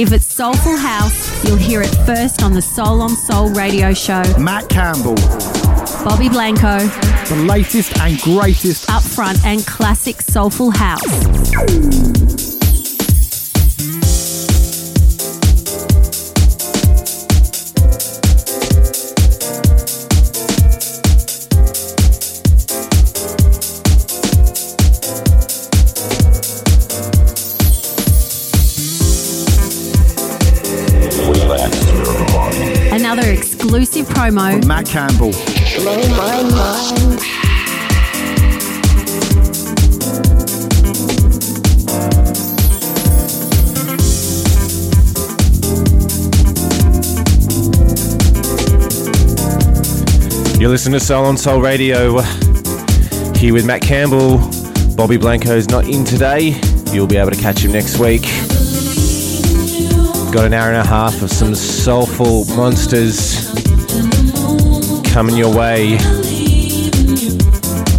If it's soulful house, you'll hear it first on the Soul on Soul radio show. Matt Campbell. Robbie Blanco. The latest and greatest upfront and classic soulful house. Promo. With Matt Campbell. Blow my mind. You're listening to Soul on Soul Radio here with Matt Campbell. Robbie Blanco's not in today. You'll be able to catch him next week. Got an hour and a half of some soulful monsters coming your way.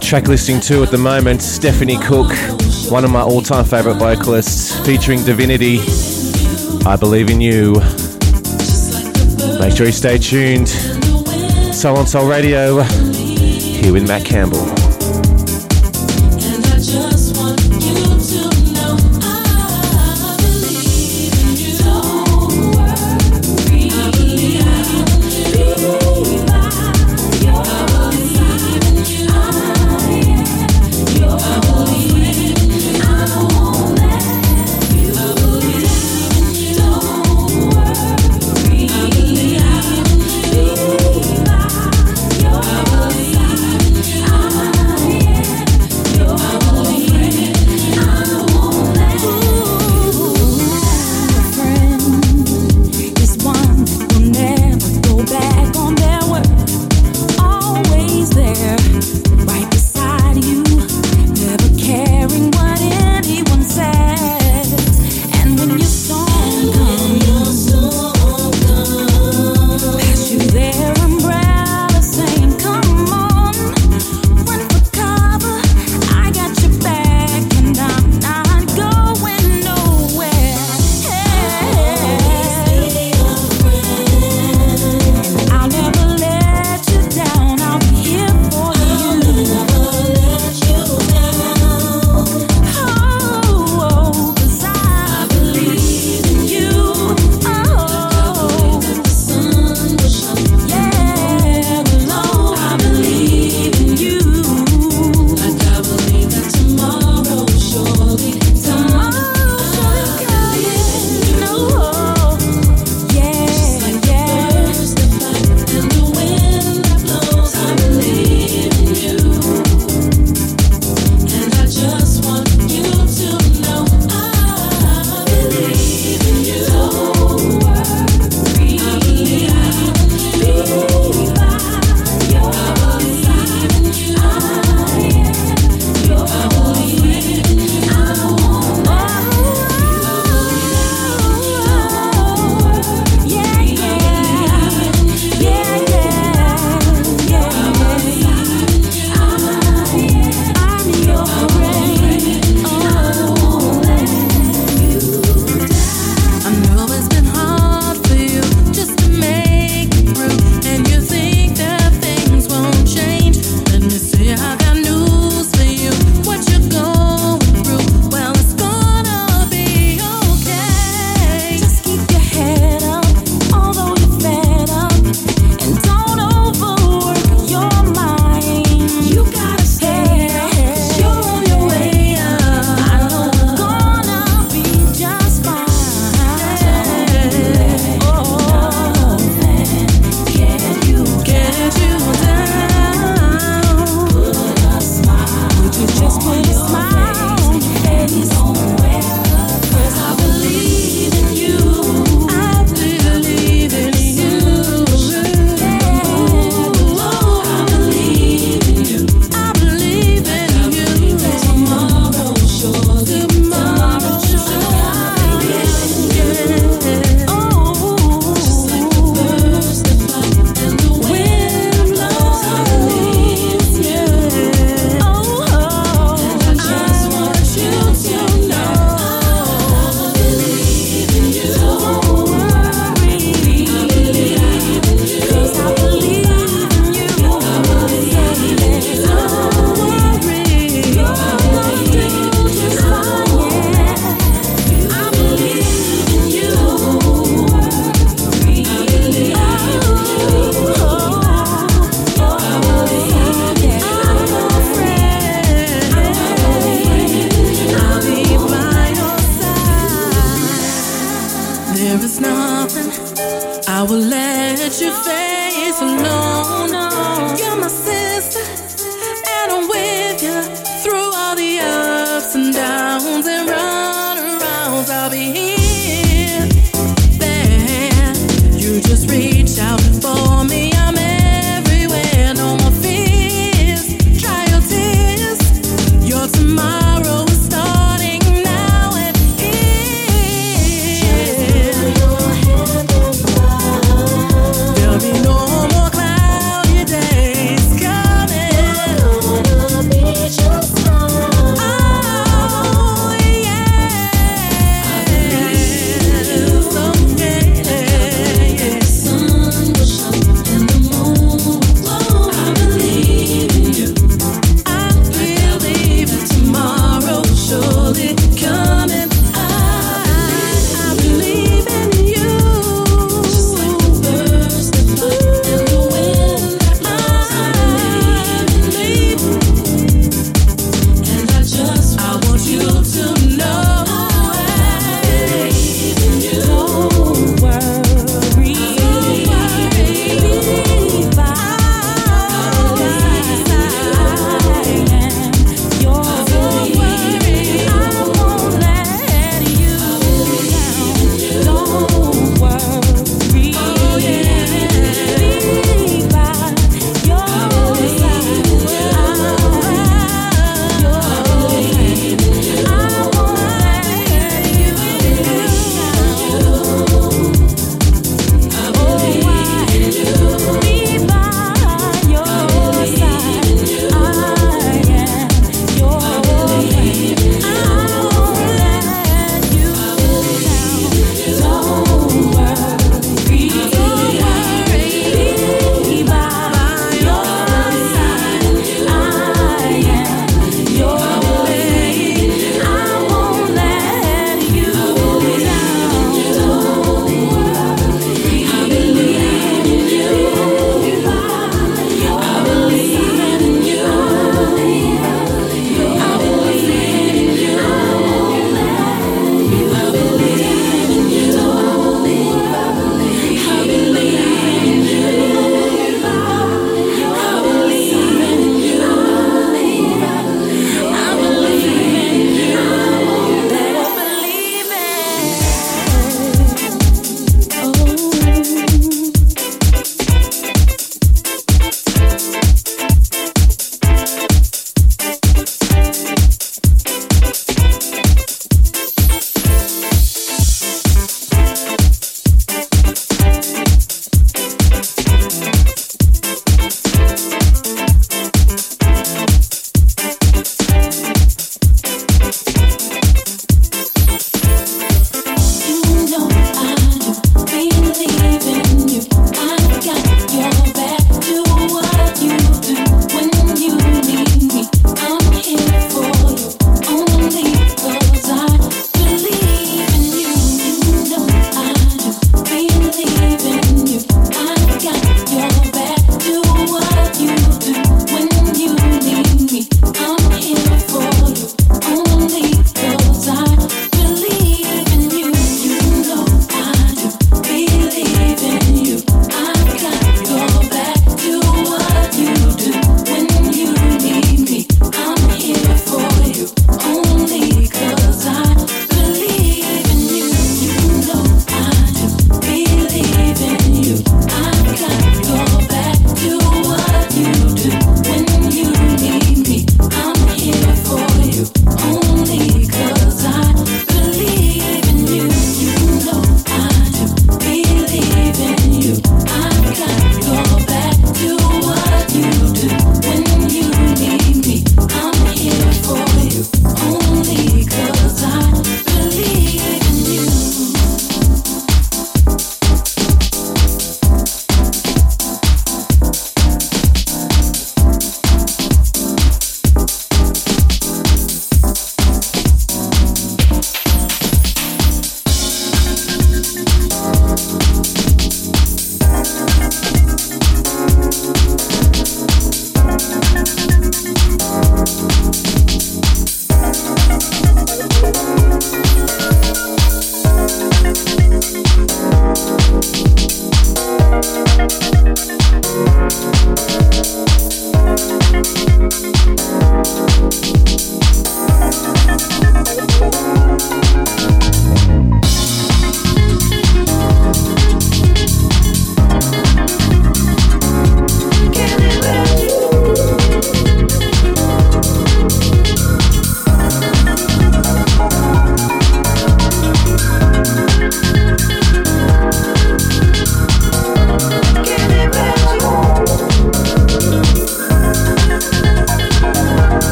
Track listing two at the moment Stephanie Cook, one of my all time favourite vocalists, featuring Divinity. I believe in you. Make sure you stay tuned. Soul on Soul Radio, here with Matt Campbell.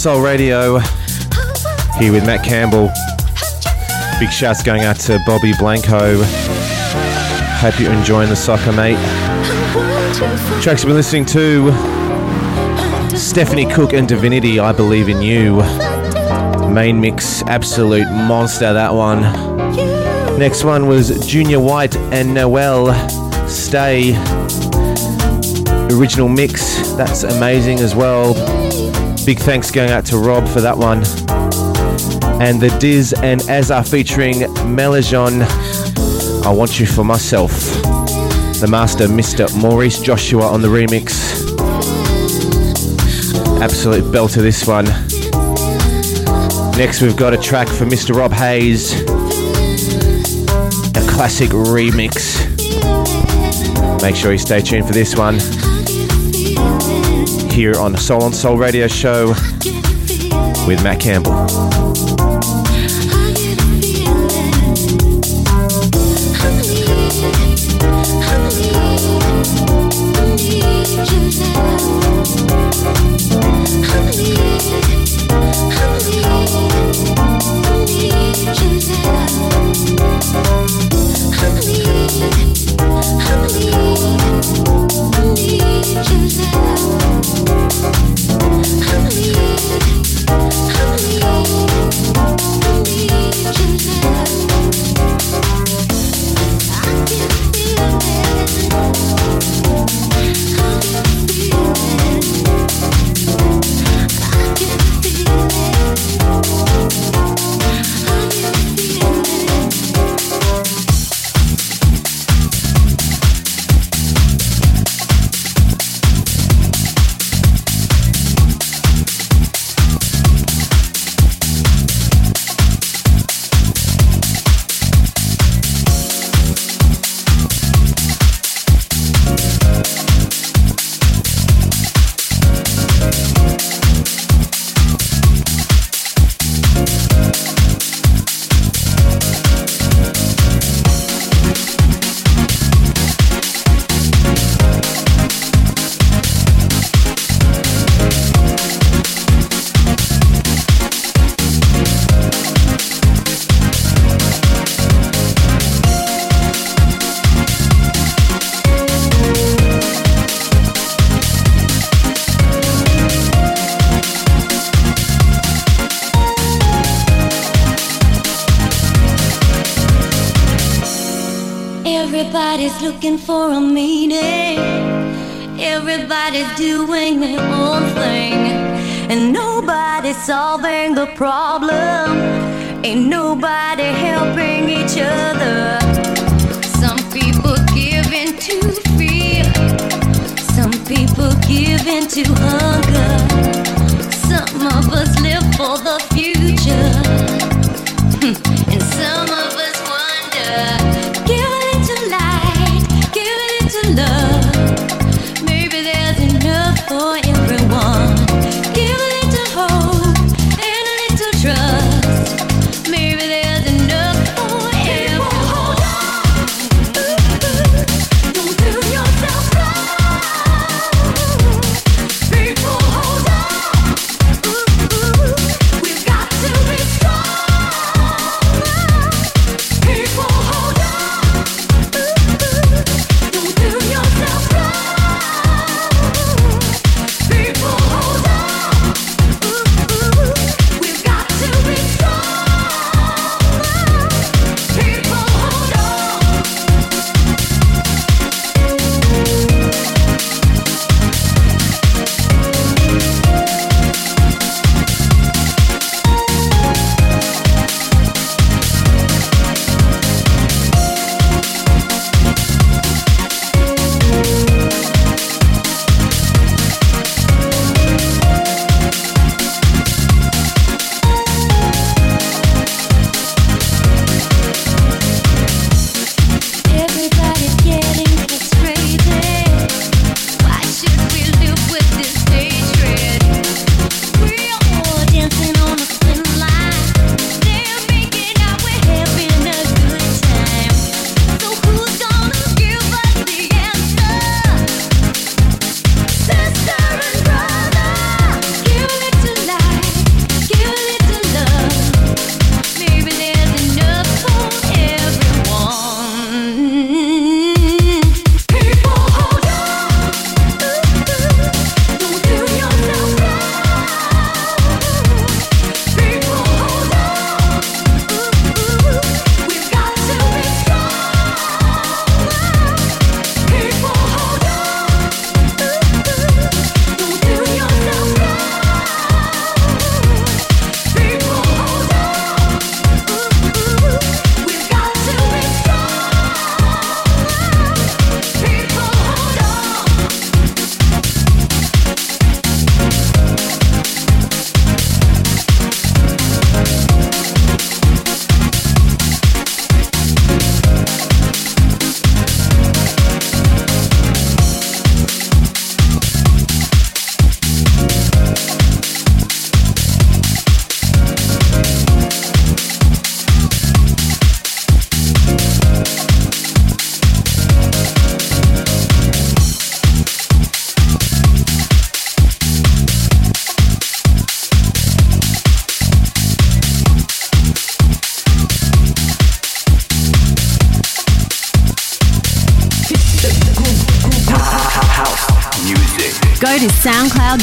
Soul Radio. Here with Matt Campbell. Big shouts going out to Robbie Blanco. Hope you're enjoying the soccer, mate. Tracks you've been listening to Stephanie Cook and Divinity, I Believe in You. Main mix, absolute monster, that one. Next one was Junior White and Noel Stay. Original mix, that's amazing as well. Big thanks going out to Rob for that one. And the Diz and Azar featuring Melajon, I Want You For Myself. The master, Mr. Maurice Joshua on the remix. Absolute belter this one. Next, we've got a track for Mr. Rob Hayes, a classic remix. Make sure you stay tuned for this one here on the Soul on Soul radio show with Matt Campbell. To hunger.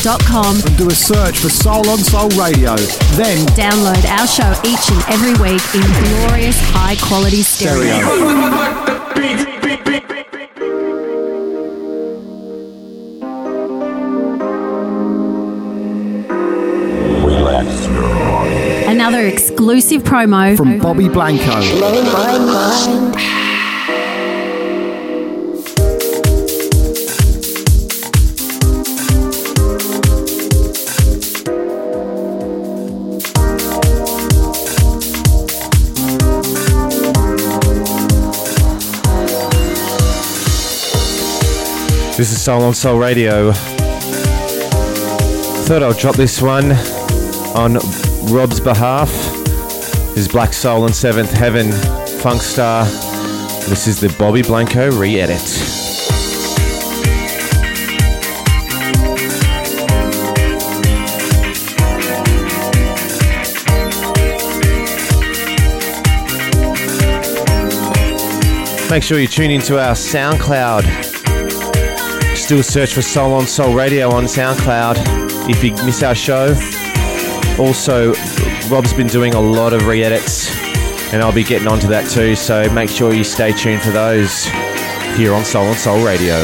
soundcloud.com and do a search for Soul on Soul Radio. Then Download our show each and every week in glorious high quality stereo. stereo. Another exclusive promo From Robbie Blanco. This is Soul on Soul Radio. Thought I'll drop this one on Rob's behalf. This is Black Soul and Seventh Heaven Funk Star. This is the Robbie Blanco re edit. Make sure you tune into our SoundCloud Still search for Soul on Soul Radio on SoundCloud if you miss our show. Also, Rob's been doing a lot of re edits, and I'll be getting onto that too, so make sure you stay tuned for those here on Soul on Soul Radio.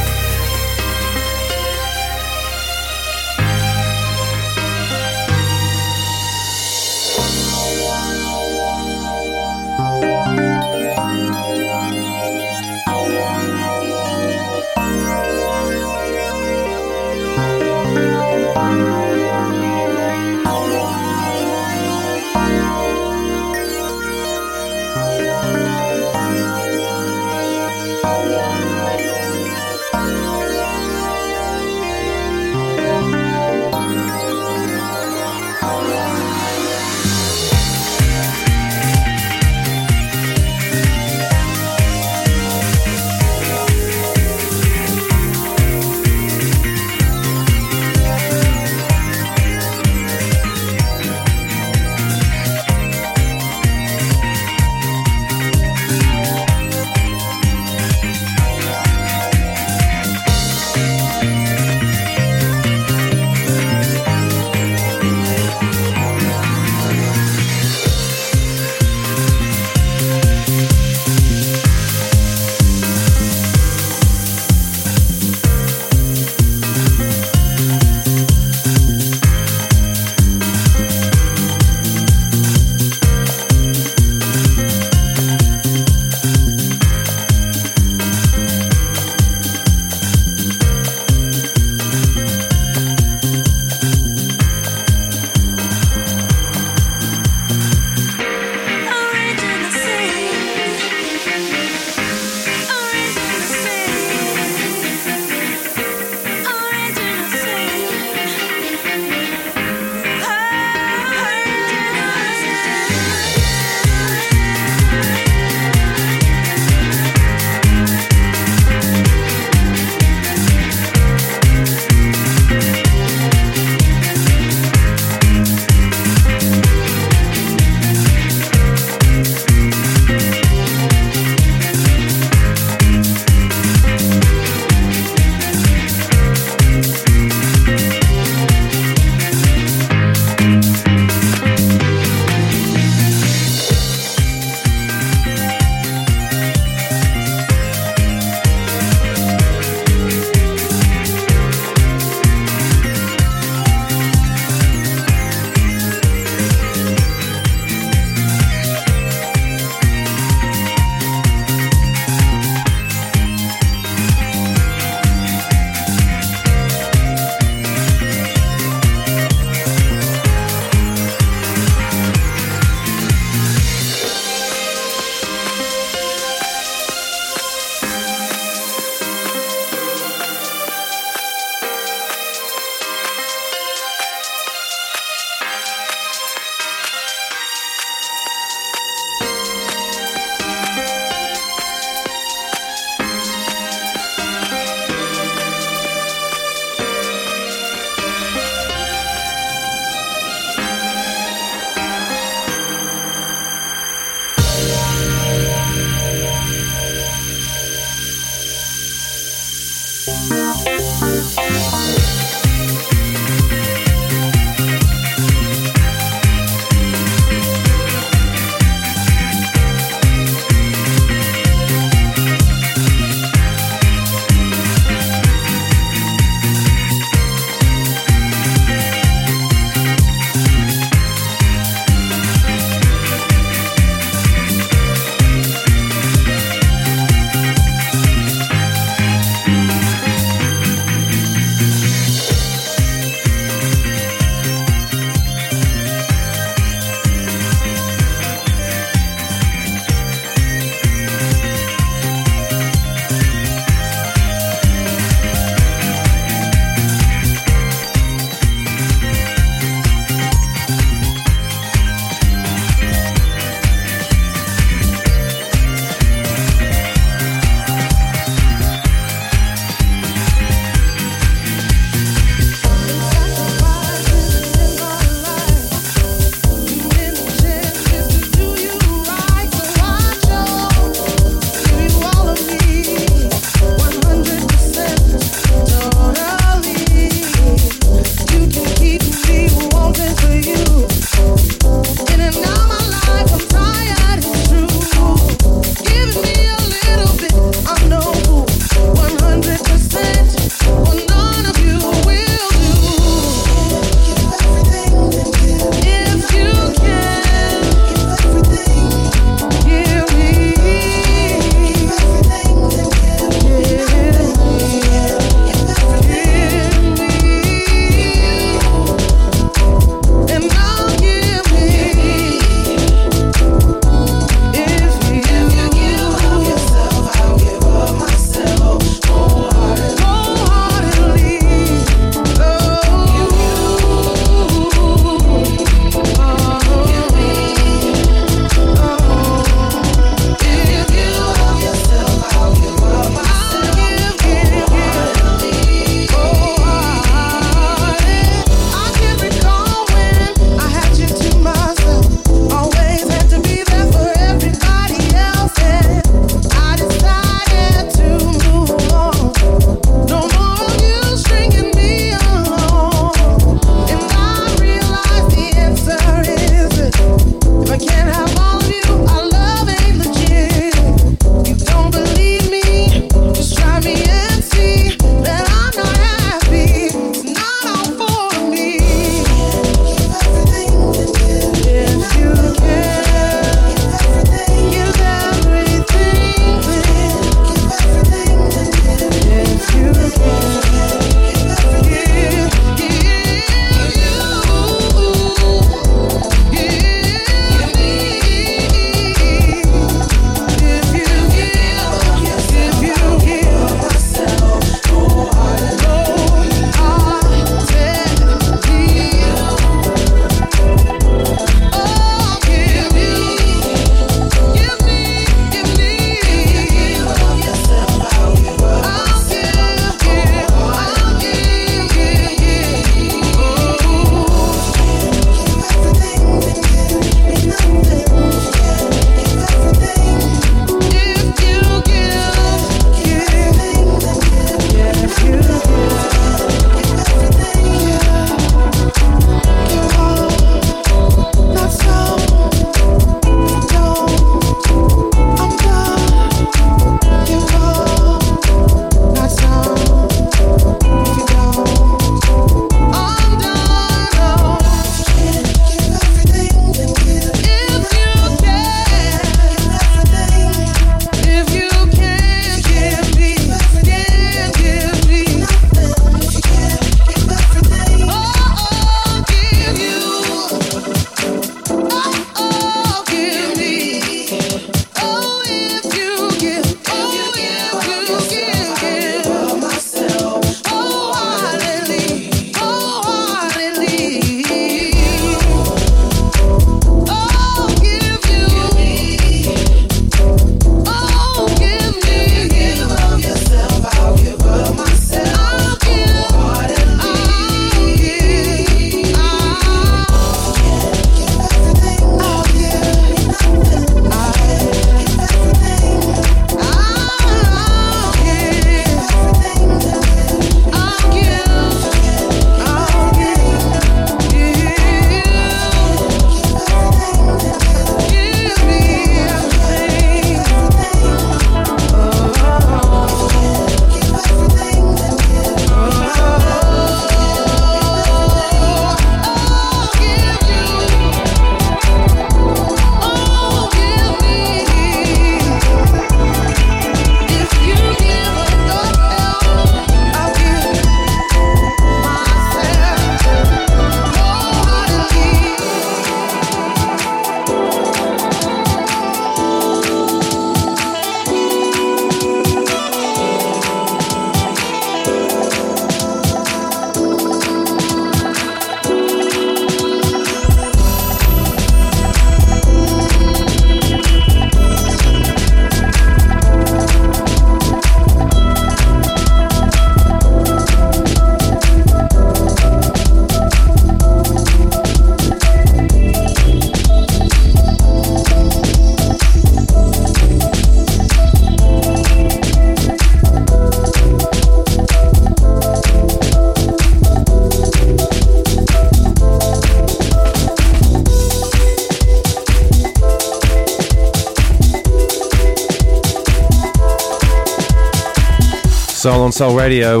Soul Radio.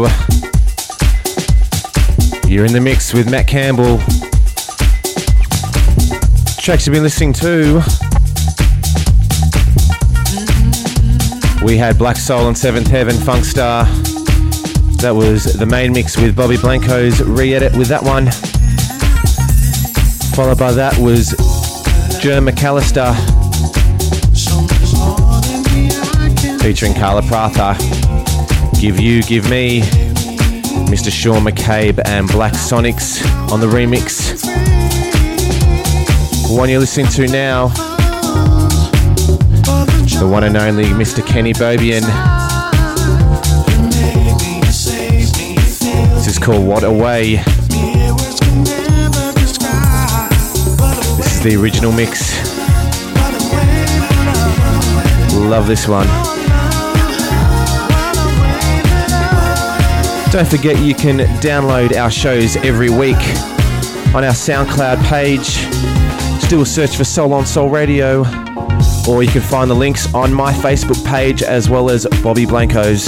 You're in the mix with Matt Campbell. Tracks you've been listening to. We had Black Soul and Seventh Heaven Funk Star. That was the main mix with Robbie Blanco's re edit with that one. Followed by that was Jerm McAllister featuring Carla Prather. Give You, Give Me, Mr. Sean McCabe and Black Sonics on the remix. The one you're listening to now, the one and only Mr. Kenny Bobien. This is called What a Way. This is the original mix. Love this one. Don't forget you can download our shows every week on our SoundCloud page. Still search for Soul on Soul Radio, or you can find the links on my Facebook page as well as Robbie Blanco's.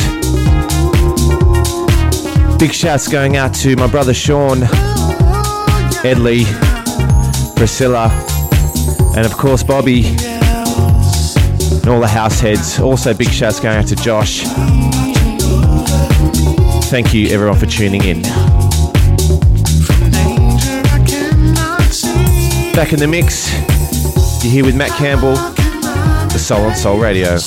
Big shouts going out to my brother Sean, Edley, Priscilla, and of course Robbie, and all the house heads. Also, big shouts going out to Josh thank you everyone for tuning in. Back in the mix, you're here with Matt Campbell, the Soul on Soul Radio.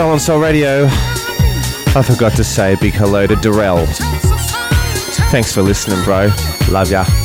Soul on Soul Radio. I forgot to say big hello to Darrell. Thanks for listening, bro. Love ya.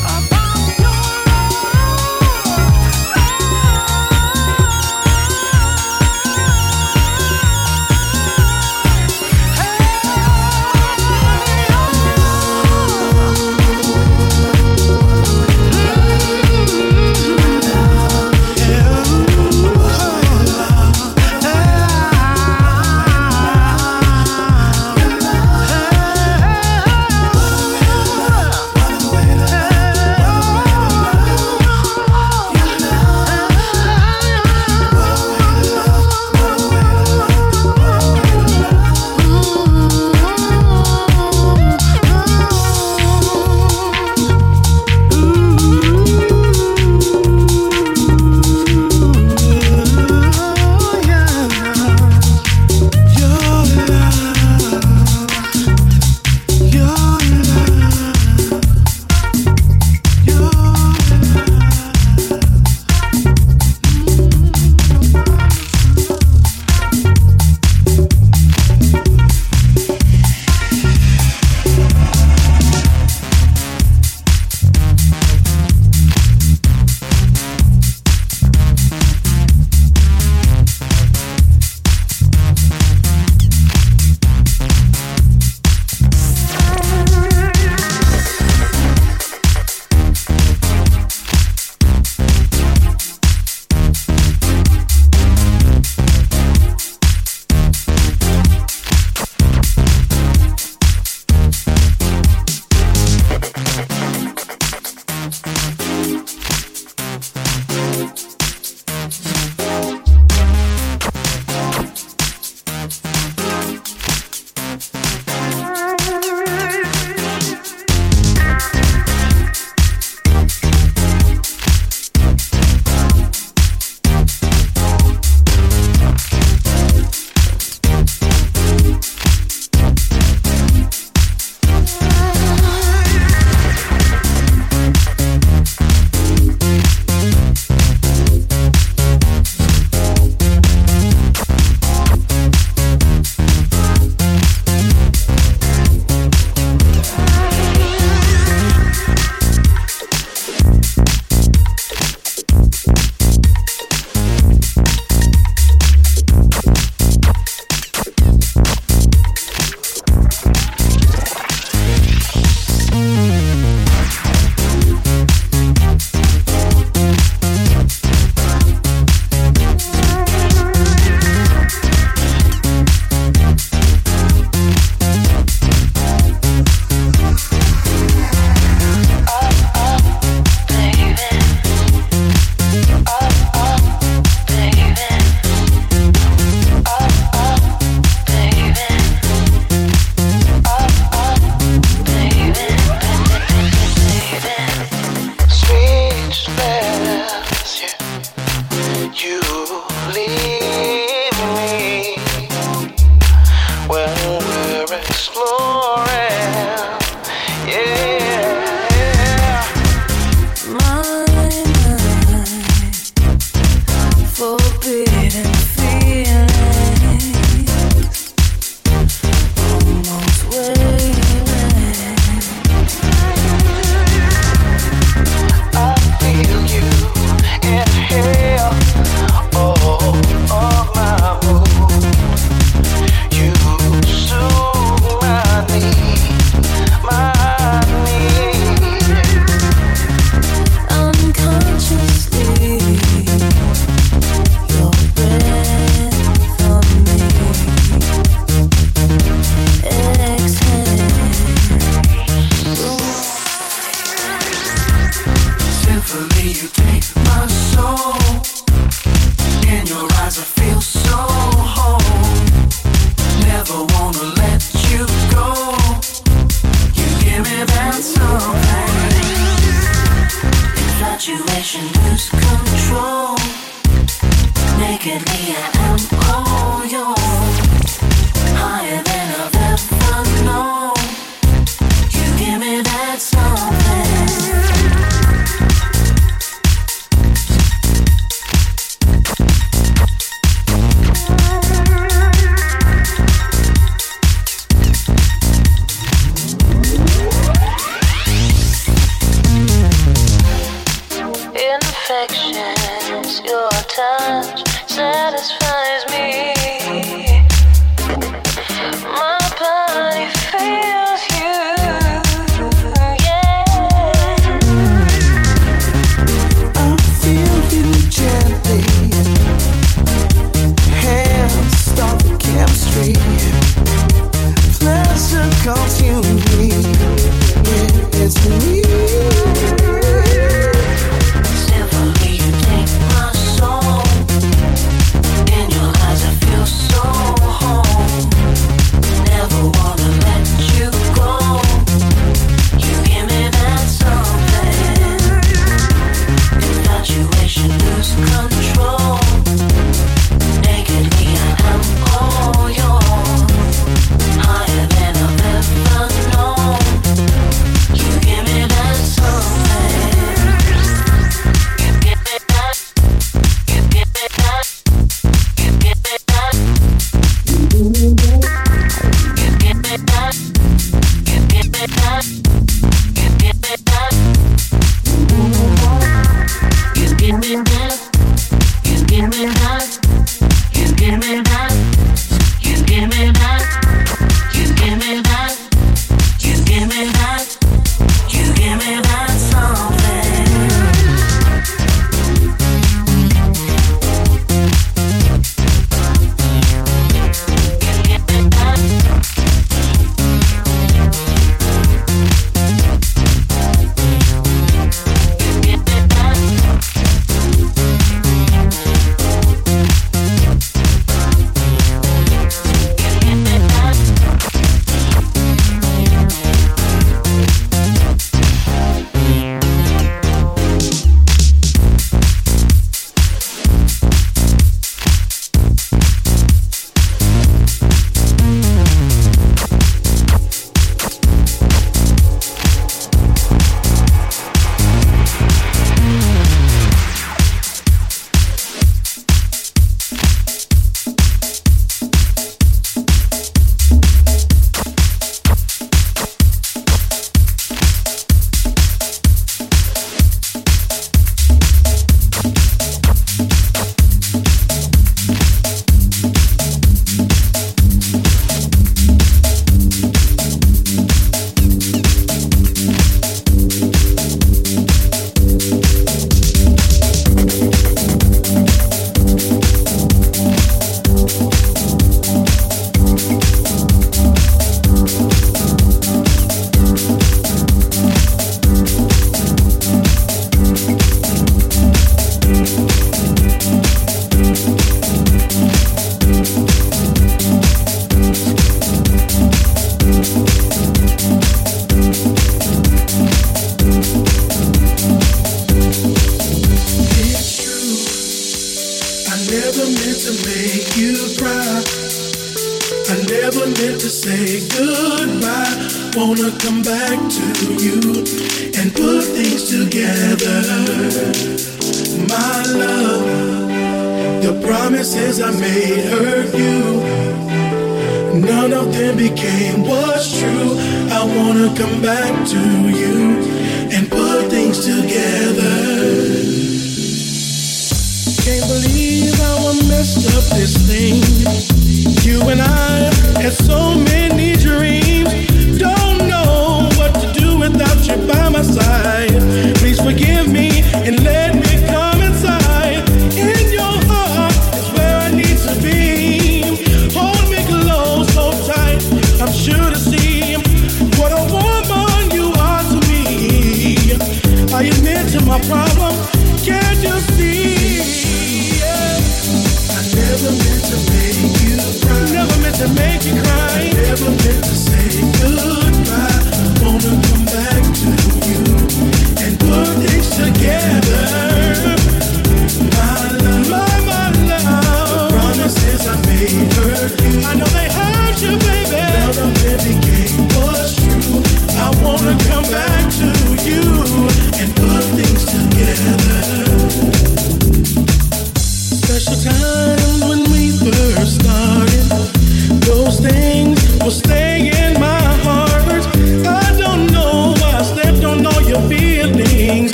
see.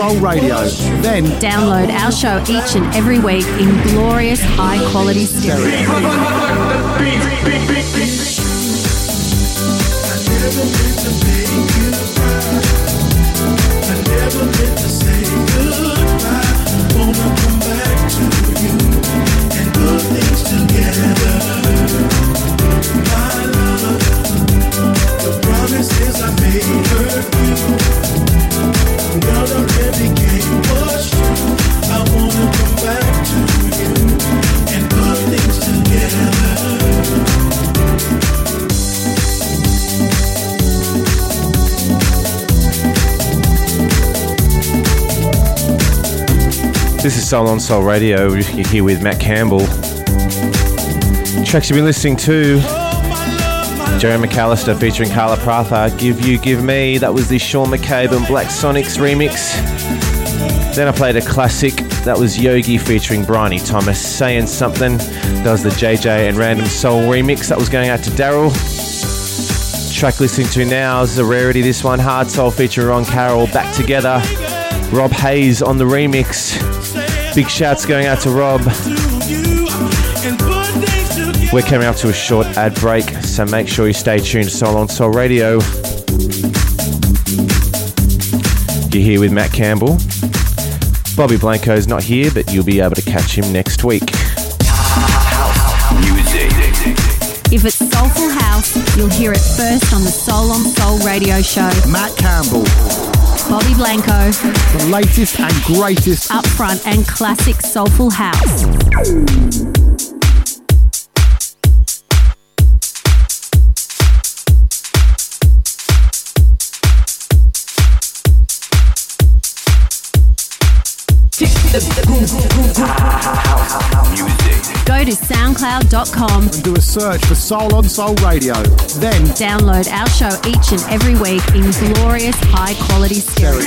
Soul Radio. Then download our show each and every week in glorious high quality stereo. This is Soul on Soul Radio. We're here with Matt Campbell. Tracks you've been listening to Jerry McAllister featuring Carla Prather, Give You, Give Me. That was the Sean McCabe and Black Sonics remix. Then I played a classic. That was Yogi featuring Bryony Thomas saying something. That was the JJ and Random Soul remix. That was going out to Daryl track listening to now is a rarity. This one, Hard Soul featuring Ron Carroll, back together. Rob Hayes on the remix. Big shouts going out to Rob. We're coming up to a short ad break, so make sure you stay tuned to Soul on Soul Radio. You're here with Matt Campbell. Robbie Blanco's not here, but you'll be able to catch him next week. If it's Soulful House, you'll hear it first on the Soul on Soul radio show. Matt Campbell. Robbie Blanco. The latest and greatest upfront and classic soulful house. music go to soundcloud.com and do a search for Soul on Soul Radio. Then download our show each and every week in glorious high quality stereo.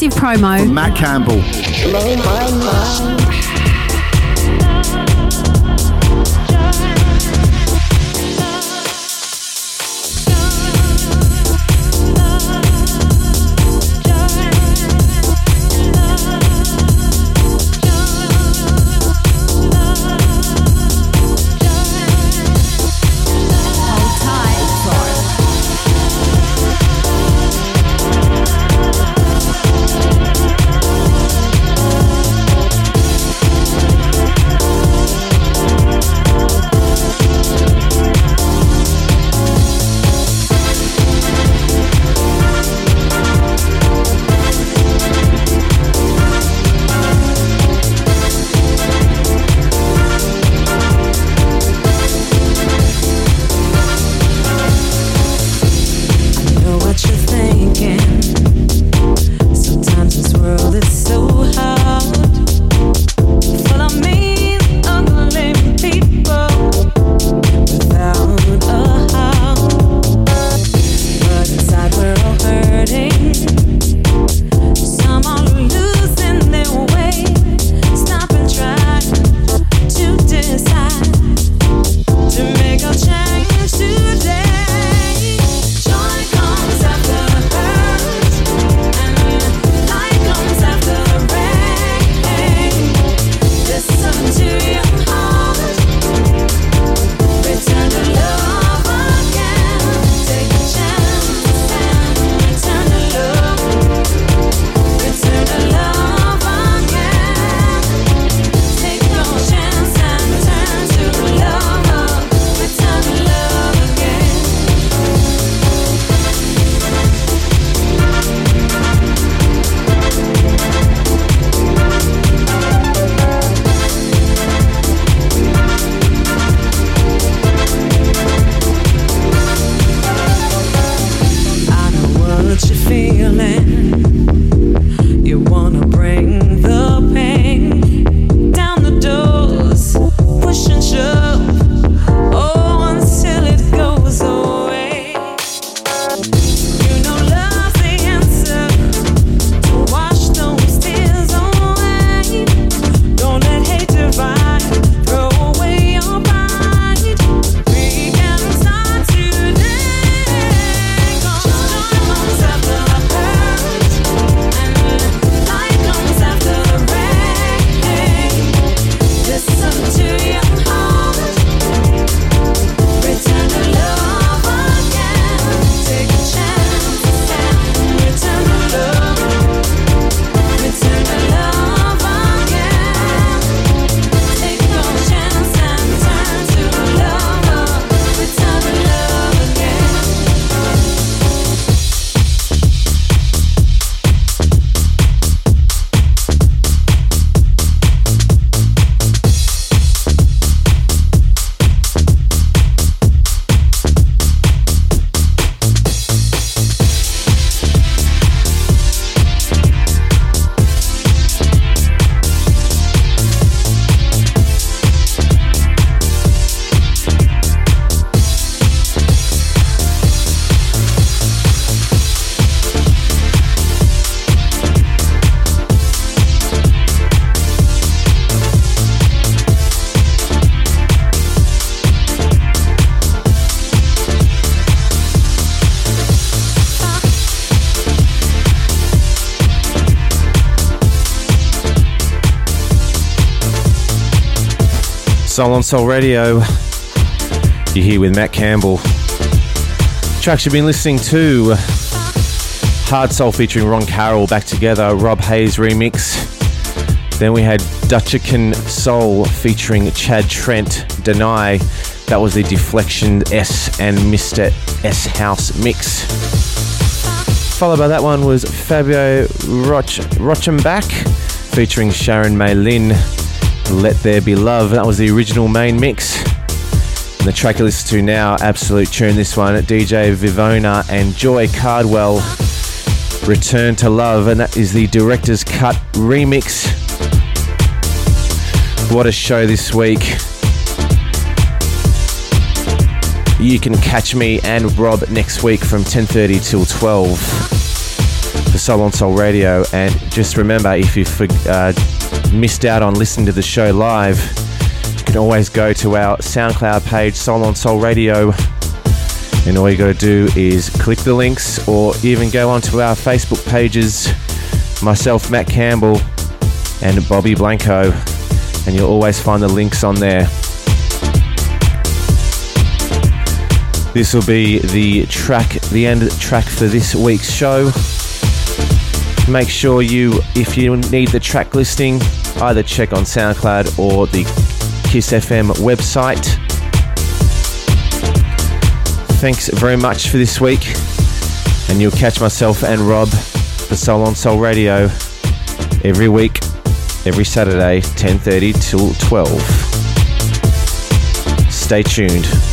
Exclusive promo. Matt Campbell. Soul on Soul Radio. You're here with Matt Campbell. Tracks you've been listening to uh, Hard Soul featuring Ron Carroll back together, Rob Hayes remix. Then we had Dutchican Soul featuring Chad Trent, Deny. That was the Deflection S and Mr. S House mix. Followed by that one was Fabio Roch- Rochenbach featuring Sharon May Linn. Let There Be Love. That was the original main mix. And the track you listen to now, absolute tune this one, DJ Vivona and Joi Cardwell. Return to Love, and that is the director's cut remix. What a show this week. You can catch me and Rob next week from 10:30 till 12. for Soul on Soul Radio. And just remember, if you uh, missed out on listening to the show live, you can always go to our SoundCloud page, Soul on Soul Radio. And all you got to do is click the links or even go onto our Facebook pages, myself, Matt Campbell, and Robbie Blanco. And you'll always find the links on there. This will be the track, the end track for this week's show. Make sure you, if you need the track listing, either check on SoundCloud or the Kiss FM website. Thanks very much for this week, and you'll catch myself and Rob for Soul on Soul Radio every week, every Saturday, 10:30 till 12. Stay tuned.